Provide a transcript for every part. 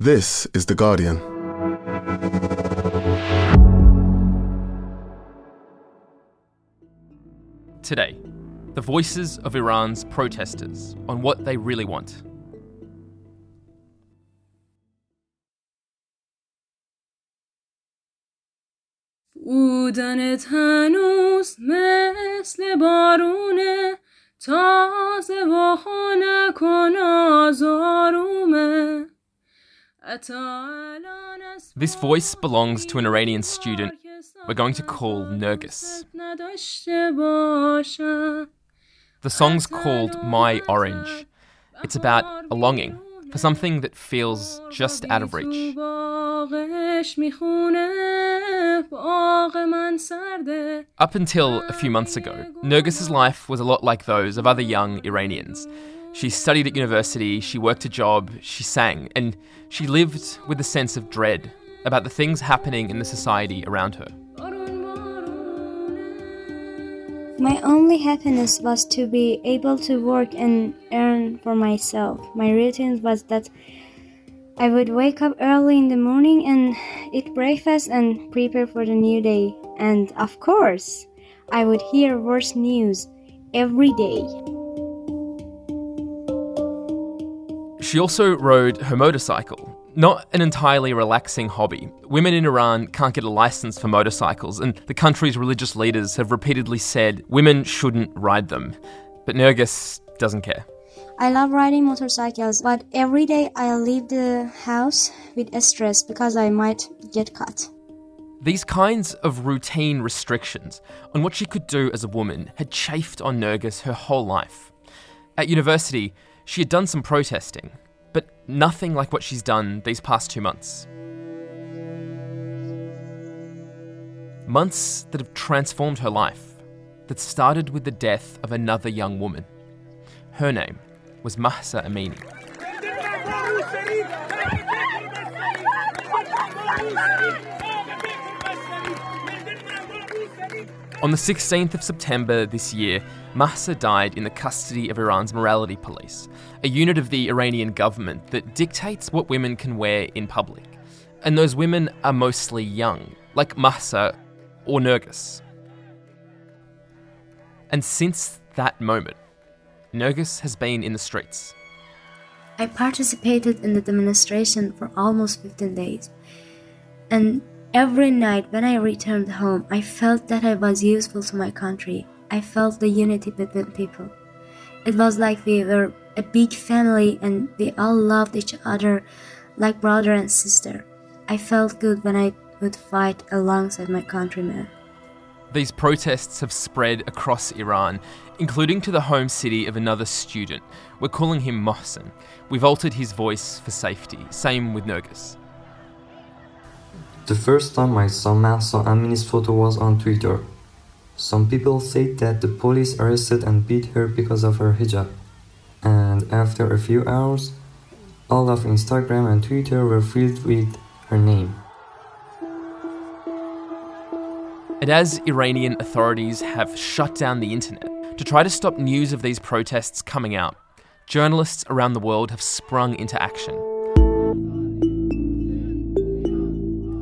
This is The Guardian. Today, the voices of Iran's protesters on what they really want. بودنت هنوز مثل بارونه تازه و نکن آزارومه this voice belongs to an Iranian student we're going to call Nergis. The song's called My Orange. It's about a longing for something that feels just out of reach. Up until a few months ago, Nergis's life was a lot like those of other young Iranians. She studied at university, she worked a job, she sang, and she lived with a sense of dread about the things happening in the society around her. My only happiness was to be able to work and earn for myself. My routine was that I would wake up early in the morning and eat breakfast and prepare for the new day. And of course, I would hear worse news every day. She also rode her motorcycle. Not an entirely relaxing hobby. Women in Iran can't get a license for motorcycles, and the country's religious leaders have repeatedly said women shouldn't ride them. But Nergis doesn't care. I love riding motorcycles, but every day I leave the house with a stress because I might get caught. These kinds of routine restrictions on what she could do as a woman had chafed on Nergis her whole life. At university, she had done some protesting, but nothing like what she's done these past two months. Months that have transformed her life, that started with the death of another young woman. Her name was Mahsa Amini. On the 16th of September this year, Mahsa died in the custody of Iran's morality police, a unit of the Iranian government that dictates what women can wear in public. And those women are mostly young, like Mahsa or Nergis. And since that moment, Nergis has been in the streets. I participated in the demonstration for almost 15 days. And every night when I returned home, I felt that I was useful to my country. I felt the unity between people. It was like we were a big family and we all loved each other like brother and sister. I felt good when I would fight alongside my countrymen. These protests have spread across Iran, including to the home city of another student. We're calling him Mohsen. We've altered his voice for safety. Same with Nergis. The first time I saw Mahsa Amini's photo was on Twitter. Some people said that the police arrested and beat her because of her hijab. And after a few hours, all of Instagram and Twitter were filled with her name. And as Iranian authorities have shut down the internet to try to stop news of these protests coming out, journalists around the world have sprung into action.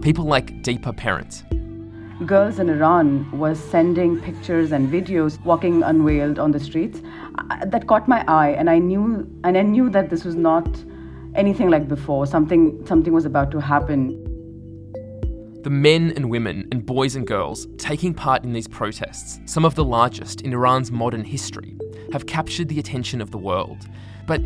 People like Deepa Parent. Girls in Iran was sending pictures and videos walking unveiled on the streets. Uh, that caught my eye, and I knew, and I knew that this was not anything like before. Something, something was about to happen the men and women and boys and girls taking part in these protests, some of the largest in Iran's modern history, have captured the attention of the world. But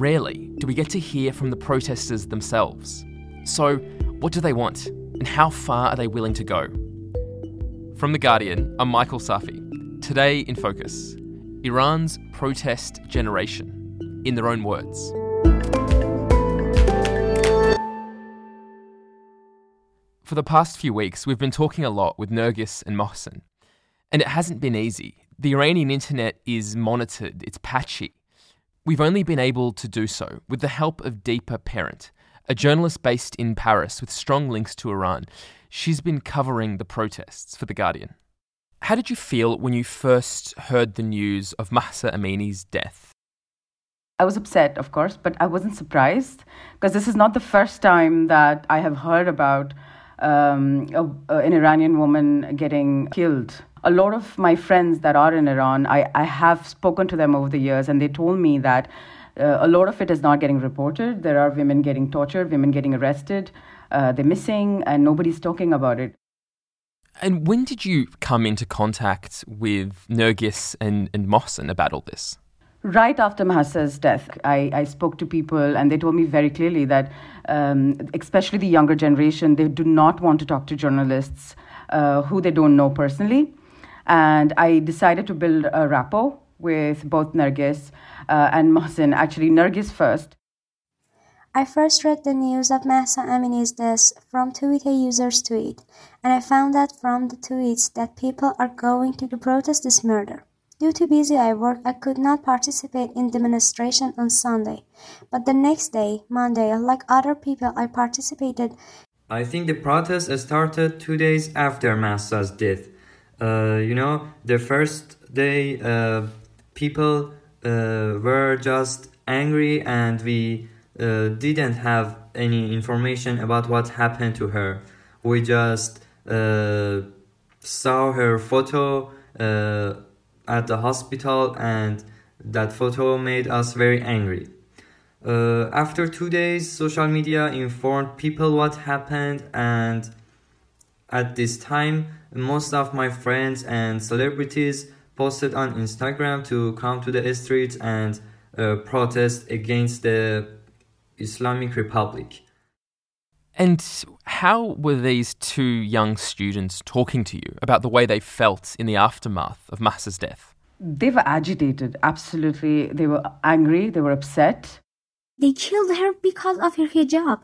rarely do we get to hear from the protesters themselves. So, what do they want? And how far are they willing to go? From The Guardian, I'm Michael Safi. Today in Focus Iran's protest generation, in their own words. For the past few weeks, we've been talking a lot with Nergis and Mohsen. And it hasn't been easy. The Iranian internet is monitored, it's patchy. We've only been able to do so with the help of Deepa Parent, a journalist based in Paris with strong links to Iran. She's been covering the protests for The Guardian. How did you feel when you first heard the news of Mahsa Amini's death? I was upset, of course, but I wasn't surprised because this is not the first time that I have heard about um, a, an Iranian woman getting killed. A lot of my friends that are in Iran, I, I have spoken to them over the years, and they told me that uh, a lot of it is not getting reported. There are women getting tortured, women getting arrested, uh, they're missing, and nobody's talking about it. And when did you come into contact with Nergis and, and Mohsen about all this? Right after Mahsa's death, I, I spoke to people and they told me very clearly that, um, especially the younger generation, they do not want to talk to journalists uh, who they don't know personally. And I decided to build a rapport with both Nergis uh, and Mohsen. Actually, Nergis first. I first read the news of Mahsa Amini's death from Twitter users' tweet, and I found out from the tweets that people are going to protest this murder. Due to busy I work, I could not participate in the demonstration on Sunday, but the next day, Monday, like other people, I participated. I think the protest started two days after Mahsa's death. Uh, you know, the first day, uh, people uh, were just angry and we uh, didn't have any information about what happened to her. We just uh, saw her photo uh, at the hospital, and that photo made us very angry. Uh, after two days, social media informed people what happened, and at this time, most of my friends and celebrities posted on Instagram to come to the streets and uh, protest against the Islamic Republic. And how were these two young students talking to you about the way they felt in the aftermath of Mahsa's death? They were agitated, absolutely. They were angry, they were upset. They killed her because of her hijab.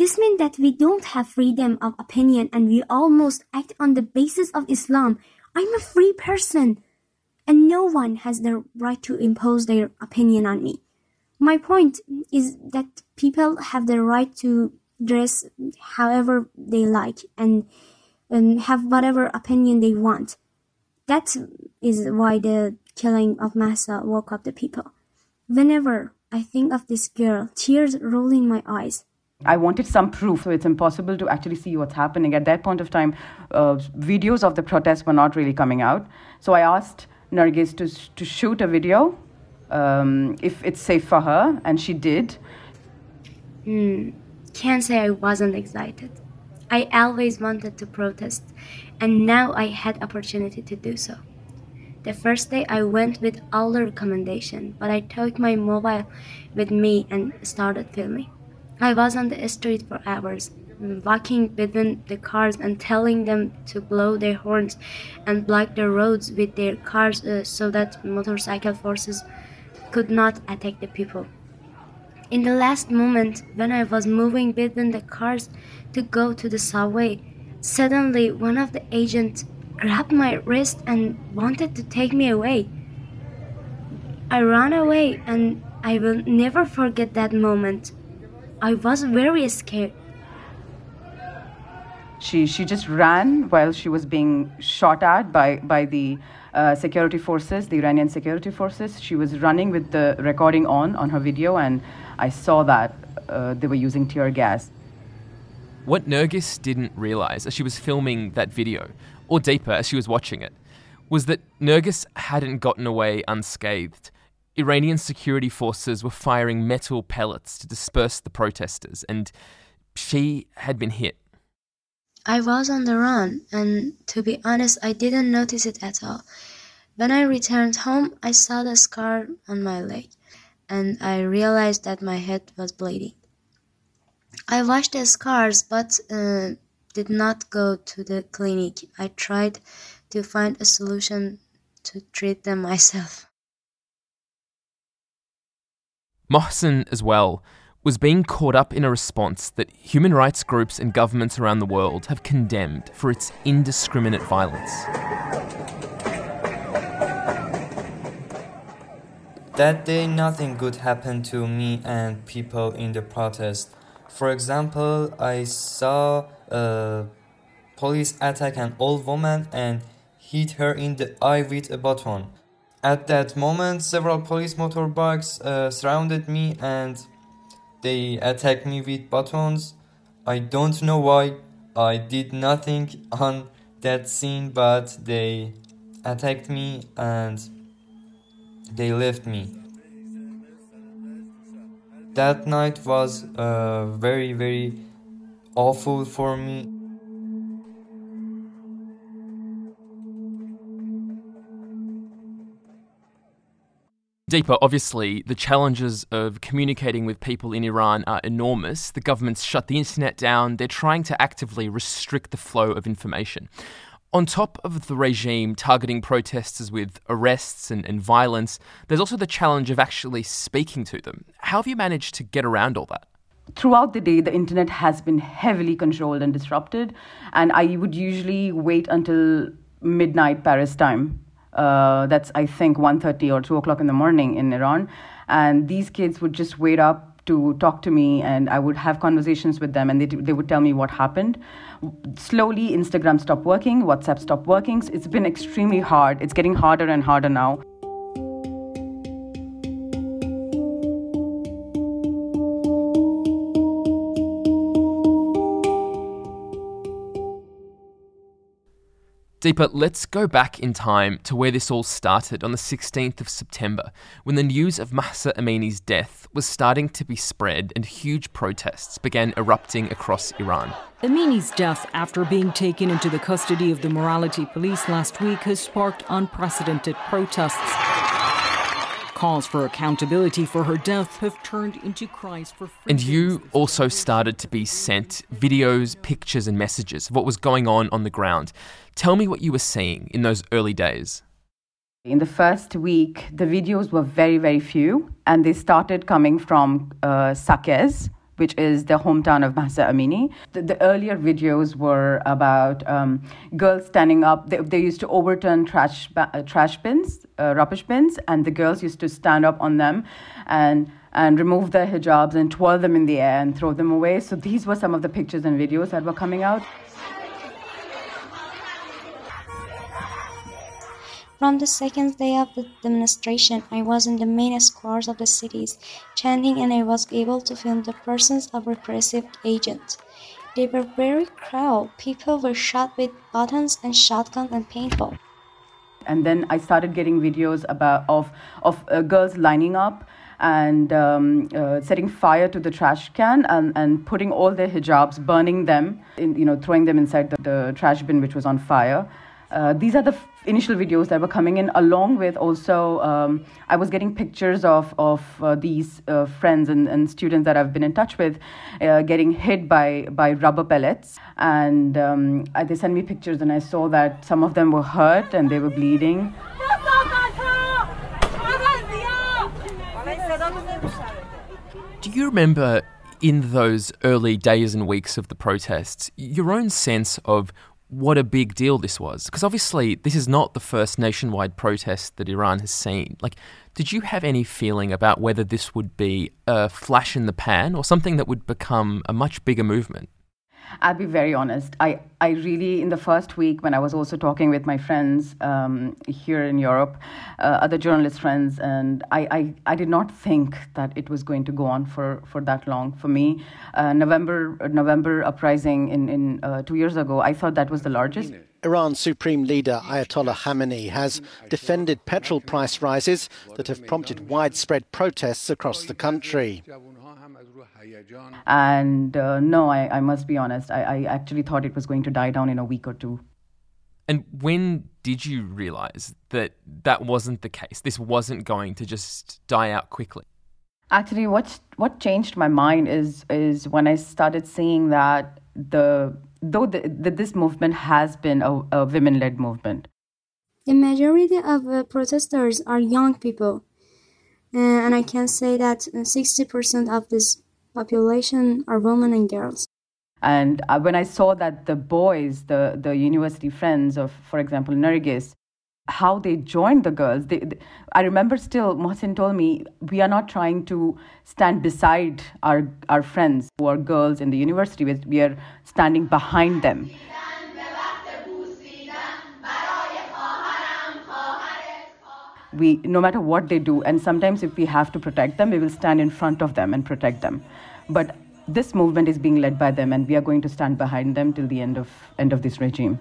This means that we don't have freedom of opinion and we almost act on the basis of Islam. I'm a free person and no one has the right to impose their opinion on me. My point is that people have the right to dress however they like and, and have whatever opinion they want. That is why the killing of Mahsa woke up the people. Whenever I think of this girl, tears roll in my eyes. I wanted some proof, so it's impossible to actually see what's happening. At that point of time, uh, videos of the protests were not really coming out. So I asked Nergis to, to shoot a video um, if it's safe for her, and she did. Hmm, can't say I wasn't excited. I always wanted to protest, and now I had opportunity to do so. The first day I went with all the recommendation, but I took my mobile with me and started filming. I was on the street for hours, walking between the cars and telling them to blow their horns and block the roads with their cars uh, so that motorcycle forces could not attack the people. In the last moment, when I was moving between the cars to go to the subway, suddenly one of the agents grabbed my wrist and wanted to take me away. I ran away and I will never forget that moment. I was very scared. She, she just ran while she was being shot at by, by the uh, security forces, the Iranian security forces. She was running with the recording on on her video, and I saw that uh, they were using tear gas. What Nergis didn't realize as she was filming that video, or Deepa as she was watching it, was that Nergis hadn't gotten away unscathed. Iranian security forces were firing metal pellets to disperse the protesters, and she had been hit. I was on the run, and to be honest, I didn't notice it at all. When I returned home, I saw the scar on my leg, and I realized that my head was bleeding. I washed the scars, but uh, did not go to the clinic. I tried to find a solution to treat them myself. Mohsen, as well, was being caught up in a response that human rights groups and governments around the world have condemned for its indiscriminate violence. That day, nothing good happened to me and people in the protest. For example, I saw a police attack an old woman and hit her in the eye with a baton. At that moment, several police motorbikes uh, surrounded me and they attacked me with batons. I don't know why. I did nothing on that scene, but they attacked me and they left me. That night was uh, very, very awful for me. Deepa, obviously, the challenges of communicating with people in Iran are enormous. The government's shut the internet down. They're trying to actively restrict the flow of information. On top of the regime targeting protesters with arrests and, and violence, there's also the challenge of actually speaking to them. How have you managed to get around all that? throughout the day the internet has been heavily controlled and disrupted and i would usually wait until midnight paris time uh, that's I think 1.30 or 2 o'clock in the morning in Iran. And these kids would just wait up to talk to me and I would have conversations with them and they, they would tell me what happened. Slowly, Instagram stopped working, WhatsApp stopped working. It's been extremely hard. It's getting harder and harder now. Deepa, let's go back in time to where this all started on the 16th of September, when the news of Mahsa Amini's death was starting to be spread and huge protests began erupting across Iran. Amini's death, after being taken into the custody of the morality police last week, has sparked unprecedented protests. Calls for accountability for her death have turned into cries for freedom. And you also started to be sent videos, pictures, and messages of what was going on on the ground. Tell me what you were seeing in those early days. In the first week, the videos were very, very few, and they started coming from uh, Saqqez, which is the hometown of Mahsa Amini. The, the earlier videos were about um, girls standing up. They, they, used to overturn trash, uh, trash bins, uh, rubbish bins, and the girls used to stand up on them and and remove their hijabs and twirl them in the air and throw them away. So these were some of the pictures and videos that were coming out. From the second day of the demonstration, I was in the main squares of the cities, chanting, and I was able to film the persons of repressive agents. They were very cruel. People were shot with buttons and shotguns and paintball. And then I started getting videos about of of uh, girls lining up and um, uh, setting fire to the trash can and, and putting all their hijabs, burning them, in, you know, throwing them inside the, the trash bin which was on fire. Uh, these are the initial videos that were coming in, along with also um, I was getting pictures of of uh, these uh, friends and, and students that I've been in touch with uh, getting hit by by rubber pellets, and um, I, they sent me pictures, and I saw that some of them were hurt and they were bleeding. Do you remember in those early days and weeks of the protests, your own sense of what a big deal this was. Because obviously, this is not the first nationwide protest that Iran has seen. Like, did you have any feeling about whether this would be a flash in the pan or something that would become a much bigger movement? I'll be very honest. I, I really, in the first week, when I was also talking with my friends um, here in Europe, uh, other journalist friends, and I, I, I, did not think that it was going to go on for, for that long. For me, uh, November November uprising in, in uh, two years ago, I thought that was the largest. Iran's supreme leader Ayatollah Khamenei has defended petrol price rises that have prompted widespread protests across the country. And uh, no, I, I, must be honest, I, I actually thought it was going to die down in a week or two. And when did you realize that that wasn't the case? This wasn't going to just die out quickly? Actually, what what changed my mind is is when I started seeing that the though the, the this movement has been a, a women led movement. The majority of uh, protesters are young people, and I can say that sixty percent of this population are women and girls. And uh, when I saw that the boys, the, the university friends of, for example, Nergis, how they joined the girls, they, they, I remember still, Mohsen told me, we are not trying to stand beside our, our friends who are girls in the university, we are standing behind them. We no matter what they do and sometimes if we have to protect them we will stand in front of them and protect them but this movement is being led by them and we are going to stand behind them till the end of end of this regime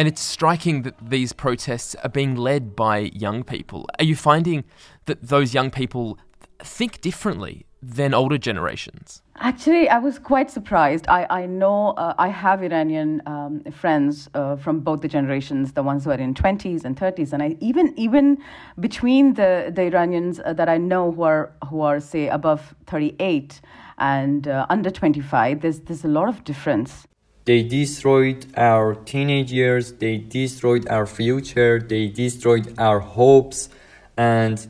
and it's striking that these protests are being led by young people. Are you finding that those young people think differently than older generations? Actually, I was quite surprised. I, I know uh, I have Iranian um, friends uh, from both the generations, the ones who are in 20s and 30s, and I even even between the, the Iranians uh, that I know who are who are say above 38 and uh, under 25, there's there's a lot of difference. They destroyed our teenage years, they destroyed our future, they destroyed our hopes, and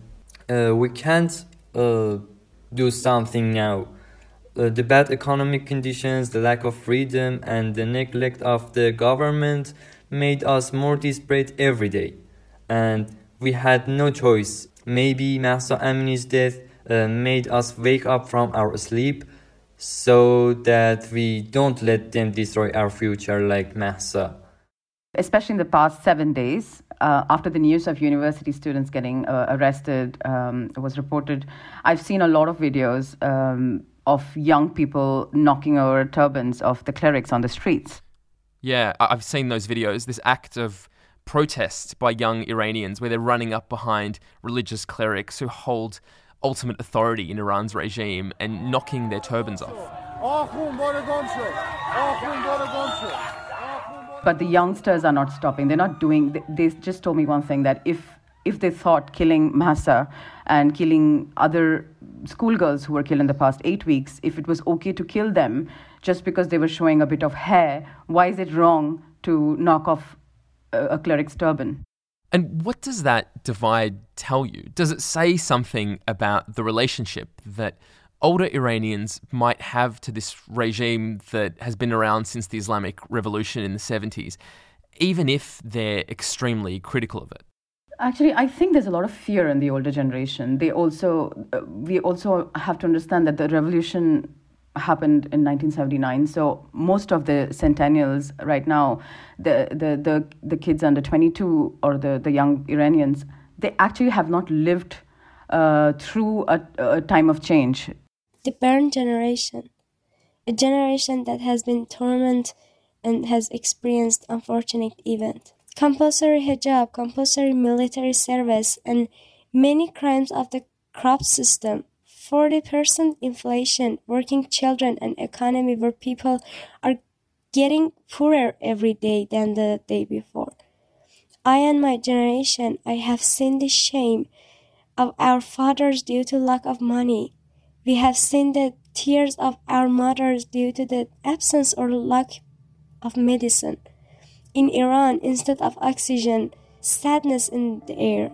uh, we can't uh, do something now. Uh, the bad economic conditions, the lack of freedom, and the neglect of the government made us more desperate every day. And we had no choice. Maybe Mahsa Amini's death uh, made us wake up from our sleep so that we don't let them destroy our future like Mahsa. Especially in the past seven days, uh, after the news of university students getting uh, arrested um, was reported, I've seen a lot of videos um, of young people knocking over turbans of the clerics on the streets. Yeah, I've seen those videos. This act of protest by young Iranians where they're running up behind religious clerics who hold ultimate authority in Iran's regime and knocking their turbans off. But the youngsters are not stopping. They're not doing. They, they just told me one thing that if if they thought killing Mahsa and killing other schoolgirls who were killed in the past eight weeks, if it was okay to kill them just because they were showing a bit of hair, why is it wrong to knock off a, a cleric's turban? And what does that divide tell you? Does it say something about the relationship that older Iranians might have to this regime that has been around since the Islamic Revolution in the 70s, even if they're extremely critical of it? Actually, I think there's a lot of fear in the older generation. They also, uh, we also have to understand that the revolution happened in 1979. So most of the centennials right now, the the the, the kids under 22 or the, the young Iranians, they actually have not lived uh, through a, a time of change. The burn generation, a generation that has been tormented and has experienced unfortunate event. Compulsory hijab, compulsory military service, and many crimes of the crop system 40% inflation, working children, and economy where people are getting poorer every day than the day before. I and my generation, I have seen the shame of our fathers due to lack of money. We have seen the tears of our mothers due to the absence or lack of medicine. In Iran, instead of oxygen, sadness in the air.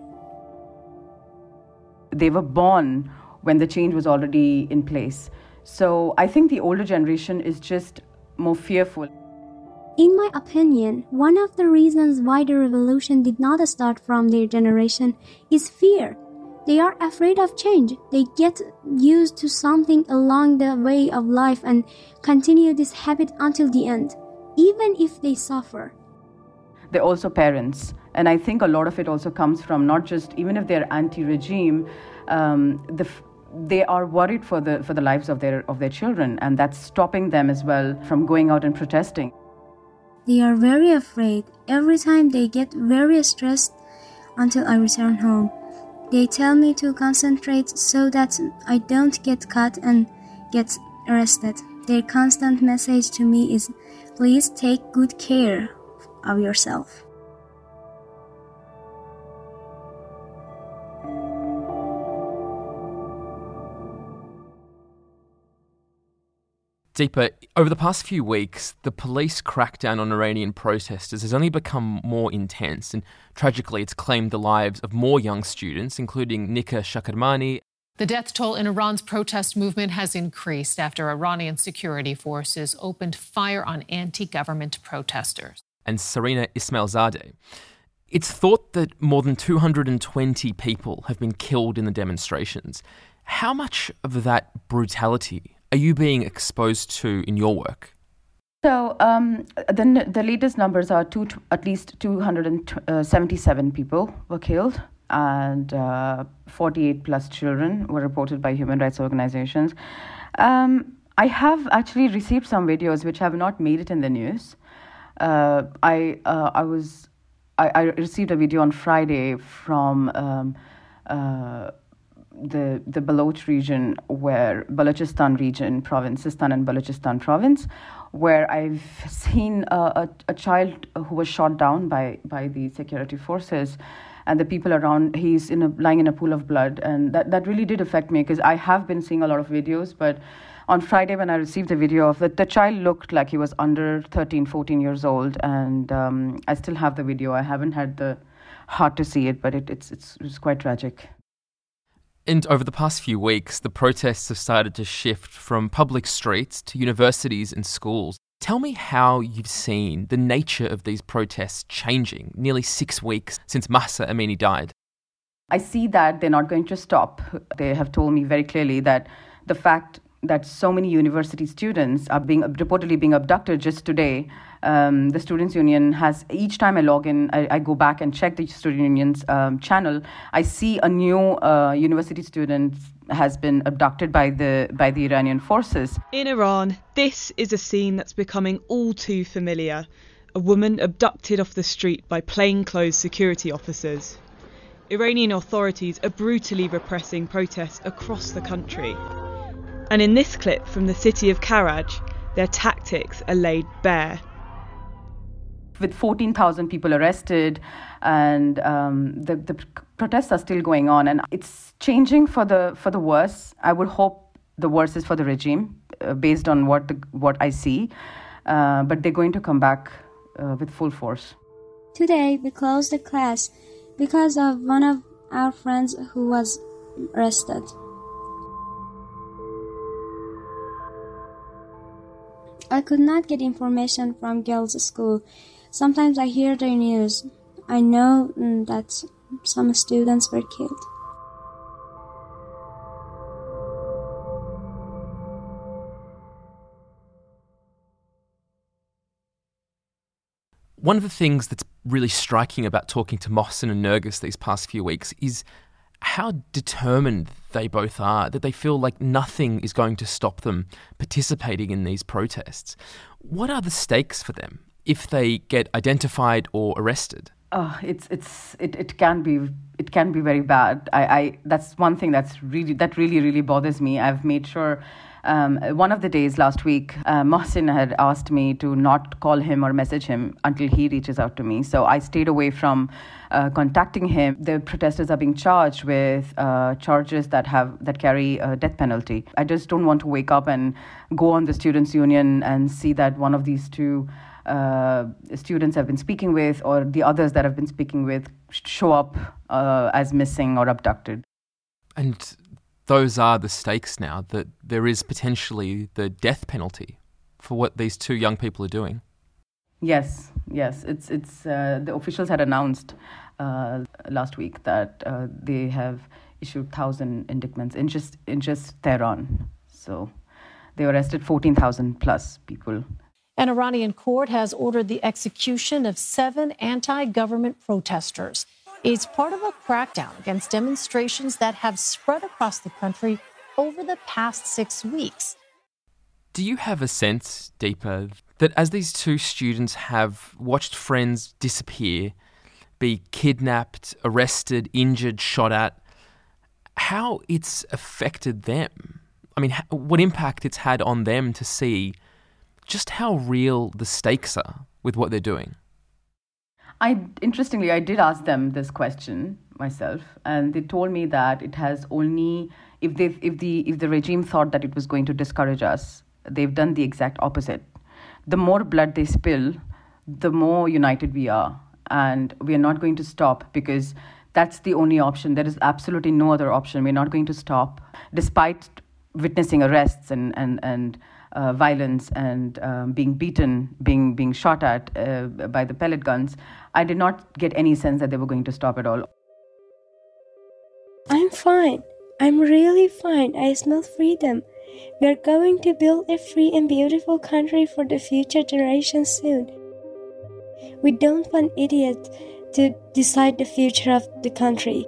They were born when the change was already in place. So I think the older generation is just more fearful. In my opinion, one of the reasons why the revolution did not start from their generation is fear. They are afraid of change. They get used to something along the way of life and continue this habit until the end, even if they suffer. They're also parents. And I think a lot of it also comes from not just, even if they're anti regime, um, the, they are worried for the for the lives of their of their children and that's stopping them as well from going out and protesting they are very afraid every time they get very stressed until i return home they tell me to concentrate so that i don't get caught and get arrested. Their constant message to me is please take good care of yourself Deepa, over the past few weeks, the police crackdown on Iranian protesters has only become more intense, and tragically, it's claimed the lives of more young students, including Nika Shakarami. The death toll in Iran's protest movement has increased after Iranian security forces opened fire on anti government protesters. And Sarina Ismailzadeh. It's thought that more than 220 people have been killed in the demonstrations. How much of that brutality are you being exposed to in your work? So um, the the latest numbers are two, at least 277 people were killed, and uh, 48 plus children were reported by human rights organizations. Um, I have actually received some videos which have not made it in the news. Uh, I uh, I was I, I, received a video on Friday from um, uh, the the Baloch region, where Balochistan region province, Sistan and Balochistan province, where I've seen a, a, a, child who was shot down by by the security forces, and the people around. He's in a, lying in a pool of blood, and that that really did affect me because I have been seeing a lot of videos, but on Friday when I received the video of it, the child looked like he was under 13, 14 years old, and um, I still have the video. I haven't had the heart to see it, but it, it's, it's, it's quite tragic. And over the past few weeks, the protests have started to shift from public streets to universities and schools. Tell me how you've seen the nature of these protests changing nearly six weeks since Mahsa Amini died. I see that they're not going to stop. They have told me very clearly that the fact that so many university students are being reportedly being abducted just today. Um, the Students' Union has each time I log in, I, I go back and check the Student Union's um, channel. I see a new uh, university student has been abducted by the by the Iranian forces. In Iran, this is a scene that's becoming all too familiar. A woman abducted off the street by plainclothes security officers. Iranian authorities are brutally repressing protests across the country. And in this clip from the city of Karaj, their tactics are laid bare. With 14,000 people arrested, and um, the, the protests are still going on, and it's changing for the for the worse. I would hope the worse is for the regime, uh, based on what the, what I see. Uh, but they're going to come back uh, with full force. Today we closed the class because of one of our friends who was arrested. I could not get information from girls' school. Sometimes I hear their news. I know mm, that some students were killed. One of the things that's really striking about talking to Mohsen and Nergis these past few weeks is how determined they both are, that they feel like nothing is going to stop them participating in these protests. What are the stakes for them if they get identified or arrested? Oh, it's it's it, it can be it can be very bad. I, I that's one thing that's really that really really bothers me. I've made sure um, one of the days last week, uh, Mohsen had asked me to not call him or message him until he reaches out to me. So I stayed away from uh, contacting him. The protesters are being charged with uh, charges that have that carry a death penalty. I just don't want to wake up and go on the students' union and see that one of these two. Uh, students have been speaking with, or the others that I've been speaking with, show up uh, as missing or abducted. And those are the stakes now that there is potentially the death penalty for what these two young people are doing. Yes, yes. It's it's uh, the officials had announced uh, last week that uh, they have issued thousand indictments in just in just Tehran. So they arrested fourteen thousand plus people. An Iranian court has ordered the execution of seven anti-government protesters. It's part of a crackdown against demonstrations that have spread across the country over the past six weeks. Do you have a sense, Deepa, that as these two students have watched friends disappear, be kidnapped, arrested, injured, shot at, how it's affected them? I mean, what impact it's had on them to see just how real the stakes are with what they're doing? I interestingly, I did ask them this question myself, and they told me that it has only if they if the if the regime thought that it was going to discourage us, they've done the exact opposite. The more blood they spill, the more united we are, and we are not going to stop because that's the only option. There is absolutely no other option. We're not going to stop, despite witnessing arrests and and and uh, violence and um, being beaten, being being shot at uh, by the pellet guns, I did not get any sense that they were going to stop at all. I'm fine. I'm really fine. I smell freedom. We are going to build a free and beautiful country for the future generations soon. We don't want idiots to decide the future of the country.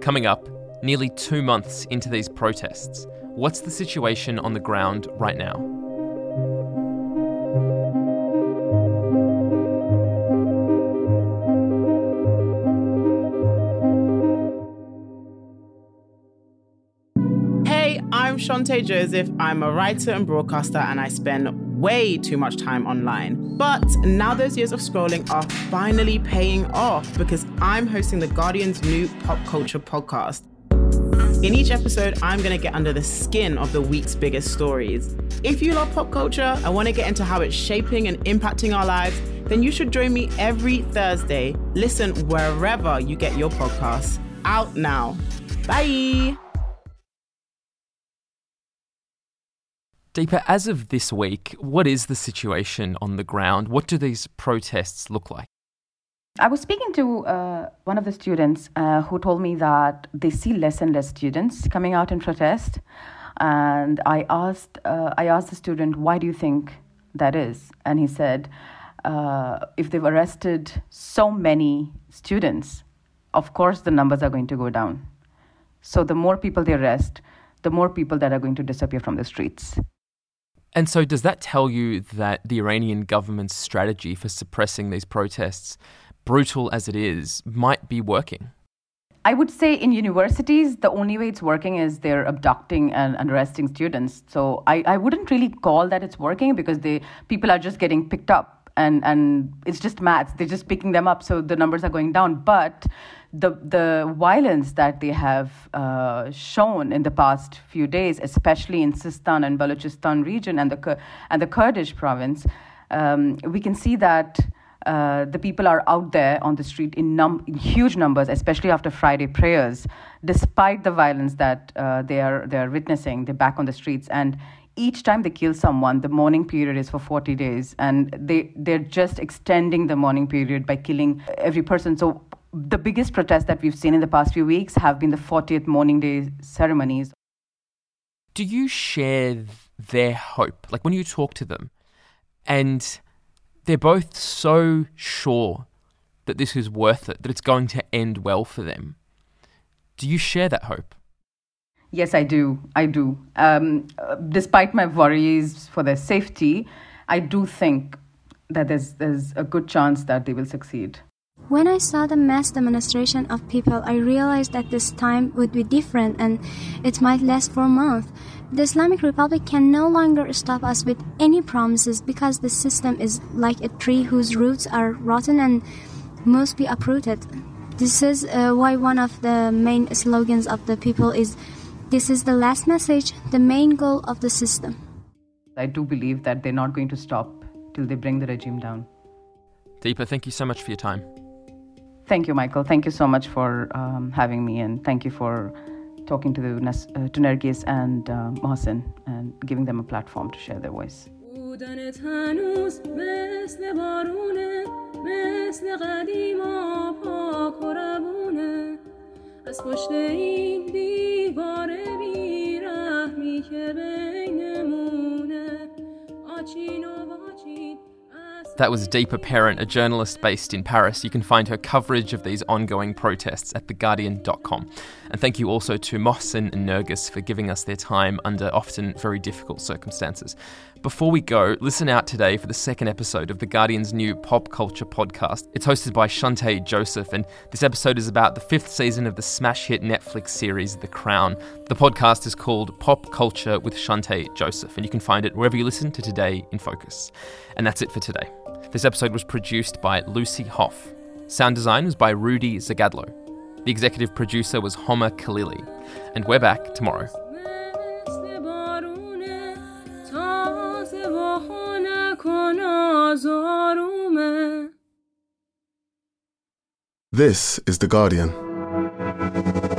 Coming up, nearly two months into these protests, what's the situation on the ground right now? Hey, I'm Shante Joseph. I'm a writer and broadcaster, and I spend way too much time online. But now those years of scrolling are finally paying off because I'm hosting The Guardian's new pop culture podcast. In each episode, I'm going to get under the skin of the week's biggest stories. If you love pop culture and want to get into how it's shaping and impacting our lives, then you should join me every Thursday. Listen wherever you get your podcasts. Out now. Bye. Deepa, as of this week, what is the situation on the ground? What do these protests look like? I was speaking to uh, one of the students uh, who told me that they see less and less students coming out in protest, and I asked uh, I asked the student, "Why do you think that is?" And he said, uh, "If they've arrested so many students, of course the numbers are going to go down. So the more people they arrest, the more people that are going to disappear from the streets." And so, does that tell you that the Iranian government's strategy for suppressing these protests, brutal as it is, might be working? I would say in universities, the only way it's working is they're abducting and, arresting students. So I, I wouldn't really call that it's working because they people are just getting picked up and, and it's just maths. They're just picking them up, so the numbers are going down. But the the violence that they have uh, shown in the past few days, especially in Sistan and Balochistan region and the and the Kurdish province, um, we can see that. Uh, the people are out there on the street in, num- in, huge numbers, especially after Friday prayers. Despite the violence that uh, they are they are witnessing, they're back on the streets, and each time they kill someone, the mourning period is for 40 days, and they they're just extending the mourning period by killing every person. So the biggest protests that we've seen in the past few weeks have been the 40th mourning day ceremonies. Do you share their hope? Like when you talk to them, and they're both so sure that this is worth it, that it's going to end well for them. Do you share that hope? Yes, I do. I do. Um, despite my worries for their safety, I do think that there's there's a good chance that they will succeed. When I saw the mass demonstration of people, I realized that this time would be different and it might last for a month. The Islamic Republic can no longer stop us with any promises because the system is like a tree whose roots are rotten and must be uprooted. This is uh, why one of the main slogans of the people is This is the last message, the main goal of the system. I do believe that they're not going to stop till they bring the regime down. Deepa, thank you so much for your time. Thank you, Michael. Thank you so much for um, having me, and thank you for talking to, the, uh, to Nergis and uh, Mohsen and giving them a platform to share their voice. از پشت این دیوار بیرحمی که بینمونه آچین و that was Deepa Parent, a journalist based in Paris. You can find her coverage of these ongoing protests at theguardian.com. And thank you also to Mohsen and Nergis for giving us their time under often very difficult circumstances. Before we go, listen out today for the second episode of The Guardian's new pop culture podcast. It's hosted by Shante Joseph, and this episode is about the fifth season of the smash hit Netflix series The Crown. The podcast is called Pop Culture with Shante Joseph, and you can find it wherever you listen to Today in Focus. And that's it for today. This episode was produced by Lucy Hough. Sound design was by Rudy Zagadlo. The executive producer was Homa Khaleeli. And we're back tomorrow. This is The Guardian.